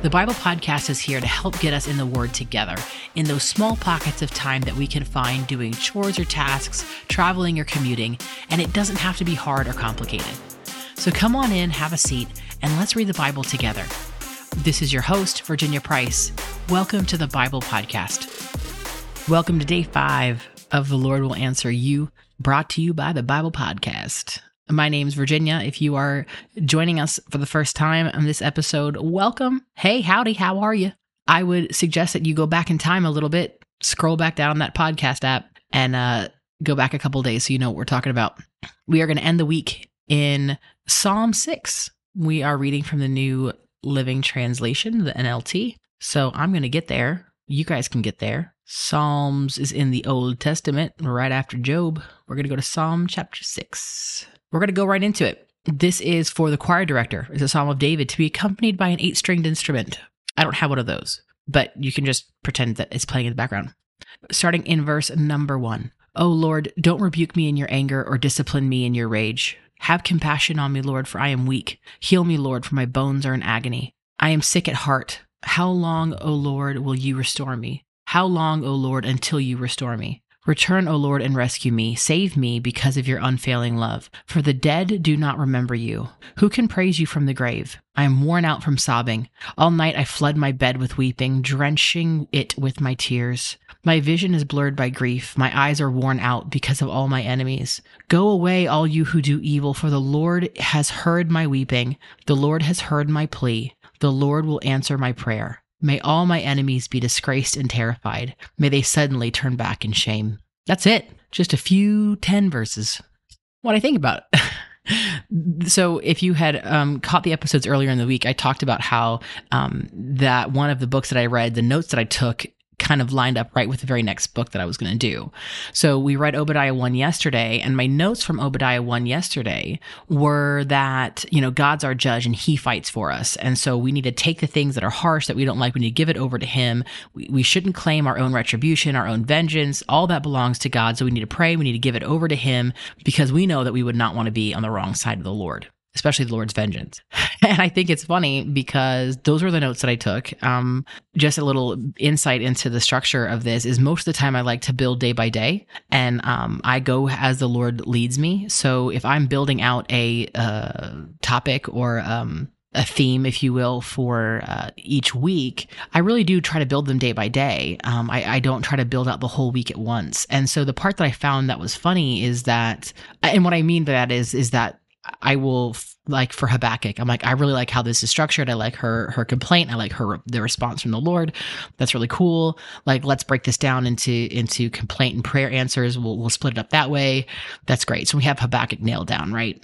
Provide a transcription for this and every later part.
The Bible Podcast is here to help get us in the Word together in those small pockets of time that we can find doing chores or tasks, traveling or commuting, and it doesn't have to be hard or complicated. So come on in, have a seat, and let's read the Bible together. This is your host, Virginia Price. Welcome to the Bible Podcast. Welcome to day five of The Lord Will Answer You, brought to you by the Bible Podcast. My name's Virginia. If you are joining us for the first time on this episode, welcome. Hey, howdy, how are you? I would suggest that you go back in time a little bit, scroll back down that podcast app, and uh, go back a couple days so you know what we're talking about. We are going to end the week in Psalm 6. We are reading from the New Living Translation, the NLT. So I'm going to get there. You guys can get there. Psalms is in the Old Testament, right after Job. We're going to go to Psalm chapter 6. We're going to go right into it. This is for the choir director. It's a psalm of David to be accompanied by an eight stringed instrument. I don't have one of those, but you can just pretend that it's playing in the background. Starting in verse number one. O Lord, don't rebuke me in your anger or discipline me in your rage. Have compassion on me, Lord, for I am weak. Heal me, Lord, for my bones are in agony. I am sick at heart. How long, O Lord, will you restore me? How long, O Lord, until you restore me? Return, O Lord, and rescue me. Save me because of your unfailing love. For the dead do not remember you. Who can praise you from the grave? I am worn out from sobbing. All night I flood my bed with weeping, drenching it with my tears. My vision is blurred by grief. My eyes are worn out because of all my enemies. Go away, all you who do evil, for the Lord has heard my weeping. The Lord has heard my plea. The Lord will answer my prayer. May all my enemies be disgraced and terrified. May they suddenly turn back in shame. That's it. Just a few 10 verses. What I think about it. so if you had um, caught the episodes earlier in the week, I talked about how um, that one of the books that I read, the notes that I took kind of lined up right with the very next book that I was going to do. So we read Obadiah 1 yesterday, and my notes from Obadiah 1 yesterday were that, you know, God's our judge and he fights for us. And so we need to take the things that are harsh that we don't like, we need to give it over to him. We, we shouldn't claim our own retribution, our own vengeance. All that belongs to God. So we need to pray, we need to give it over to him because we know that we would not want to be on the wrong side of the Lord especially the Lord's vengeance. And I think it's funny because those were the notes that I took. Um, just a little insight into the structure of this is most of the time I like to build day by day, and um, I go as the Lord leads me. So if I'm building out a uh, topic or um, a theme, if you will, for uh, each week, I really do try to build them day by day. Um, I, I, don't try to build out the whole week at once. And so the part that I found that was funny is that, and what I mean by that is, is that I will like for Habakkuk. I'm like, I really like how this is structured. I like her her complaint. I like her the response from the Lord. That's really cool. Like, let's break this down into into complaint and prayer answers. We'll we'll split it up that way. That's great. So we have Habakkuk nailed down, right?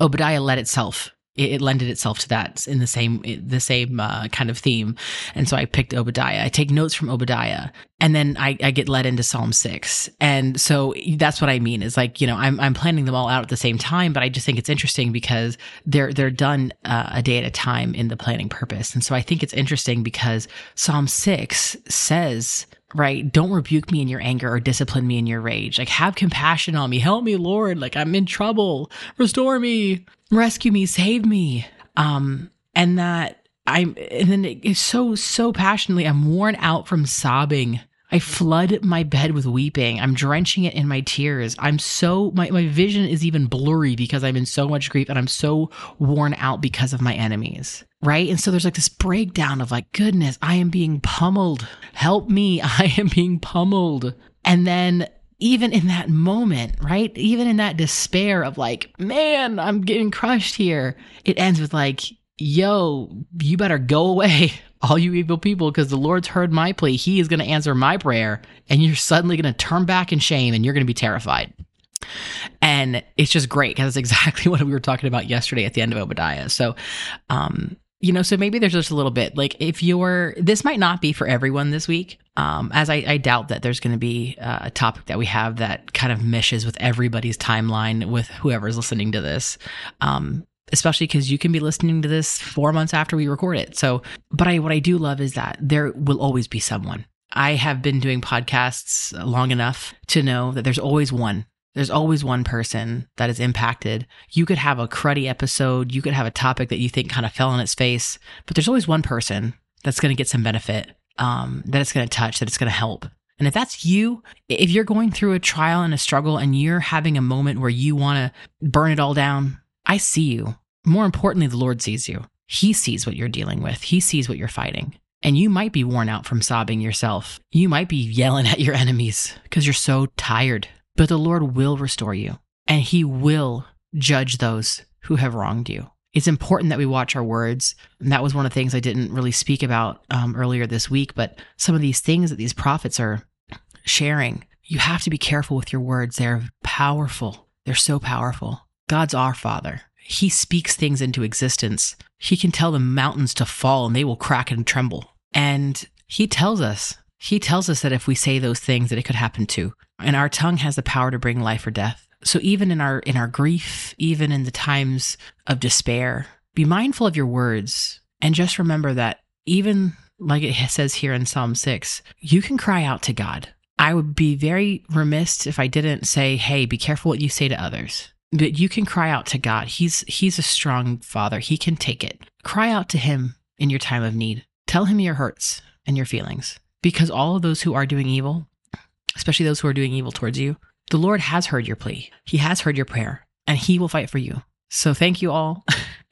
Obadiah led itself it, it lended itself to that in the same the same uh, kind of theme. And so I picked Obadiah. I take notes from Obadiah, and then I, I get led into Psalm six. And so that's what I mean is like you know I'm I'm planning them all out at the same time, but I just think it's interesting because they're they're done uh, a day at a time in the planning purpose. And so I think it's interesting because Psalm six says right? Don't rebuke me in your anger or discipline me in your rage. Like, have compassion on me. Help me, Lord. Like, I'm in trouble. Restore me, rescue me, save me. Um, and that I'm, and then it's so, so passionately, I'm worn out from sobbing. I flood my bed with weeping. I'm drenching it in my tears. I'm so, my, my vision is even blurry because I'm in so much grief and I'm so worn out because of my enemies right? And so there's like this breakdown of like, goodness, I am being pummeled. Help me. I am being pummeled. And then even in that moment, right? Even in that despair of like, man, I'm getting crushed here, it ends with like, yo, you better go away, all you evil people, because the Lord's heard my plea. He is going to answer my prayer, and you're suddenly going to turn back in shame and you're going to be terrified. And it's just great because it's exactly what we were talking about yesterday at the end of Obadiah. So, um, you know, so maybe there's just a little bit like if you're, this might not be for everyone this week. Um, as I, I doubt that there's going to be uh, a topic that we have that kind of meshes with everybody's timeline with whoever's listening to this. Um, especially because you can be listening to this four months after we record it. So, but I, what I do love is that there will always be someone. I have been doing podcasts long enough to know that there's always one there's always one person that is impacted. You could have a cruddy episode, you could have a topic that you think kind of fell on its face, but there's always one person that's going to get some benefit, um, that it's going to touch, that it's going to help. And if that's you, if you're going through a trial and a struggle and you're having a moment where you want to burn it all down, I see you. More importantly, the Lord sees you. He sees what you're dealing with, He sees what you're fighting. And you might be worn out from sobbing yourself. You might be yelling at your enemies because you're so tired. But the Lord will restore you and He will judge those who have wronged you. It's important that we watch our words. And that was one of the things I didn't really speak about um, earlier this week. But some of these things that these prophets are sharing, you have to be careful with your words. They're powerful, they're so powerful. God's our Father. He speaks things into existence. He can tell the mountains to fall and they will crack and tremble. And He tells us, He tells us that if we say those things, that it could happen too. And our tongue has the power to bring life or death. So even in our in our grief, even in the times of despair, be mindful of your words and just remember that even like it says here in Psalm 6, you can cry out to God. I would be very remiss if I didn't say, "Hey, be careful what you say to others." But you can cry out to God. He's he's a strong father. He can take it. Cry out to him in your time of need. Tell him your hurts and your feelings because all of those who are doing evil, especially those who are doing evil towards you, the Lord has heard your plea. He has heard your prayer and he will fight for you. So thank you all.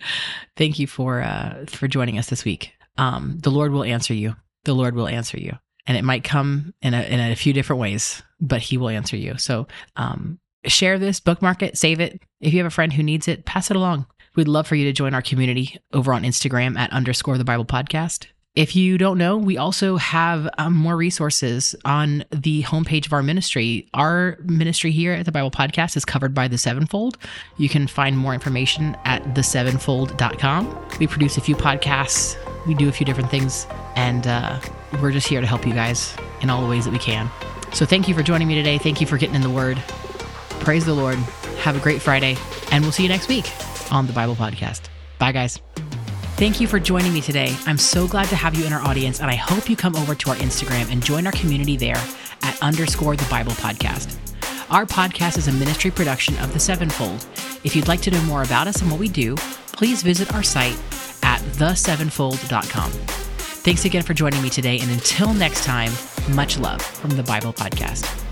thank you for uh, for joining us this week. Um, the Lord will answer you. The Lord will answer you, and it might come in a in a few different ways, but He will answer you. So um, share this, bookmark it, save it. If you have a friend who needs it, pass it along. We'd love for you to join our community over on Instagram at underscore the Bible podcast. If you don't know, we also have um, more resources on the homepage of our ministry. Our ministry here at the Bible Podcast is covered by the Sevenfold. You can find more information at thesevenfold.com. We produce a few podcasts, we do a few different things, and uh, we're just here to help you guys in all the ways that we can. So thank you for joining me today. Thank you for getting in the Word. Praise the Lord. Have a great Friday, and we'll see you next week on the Bible Podcast. Bye, guys. Thank you for joining me today. I'm so glad to have you in our audience, and I hope you come over to our Instagram and join our community there at underscore the Bible Podcast. Our podcast is a ministry production of the Sevenfold. If you'd like to know more about us and what we do, please visit our site at thesevenfold.com. Thanks again for joining me today, and until next time, much love from the Bible Podcast.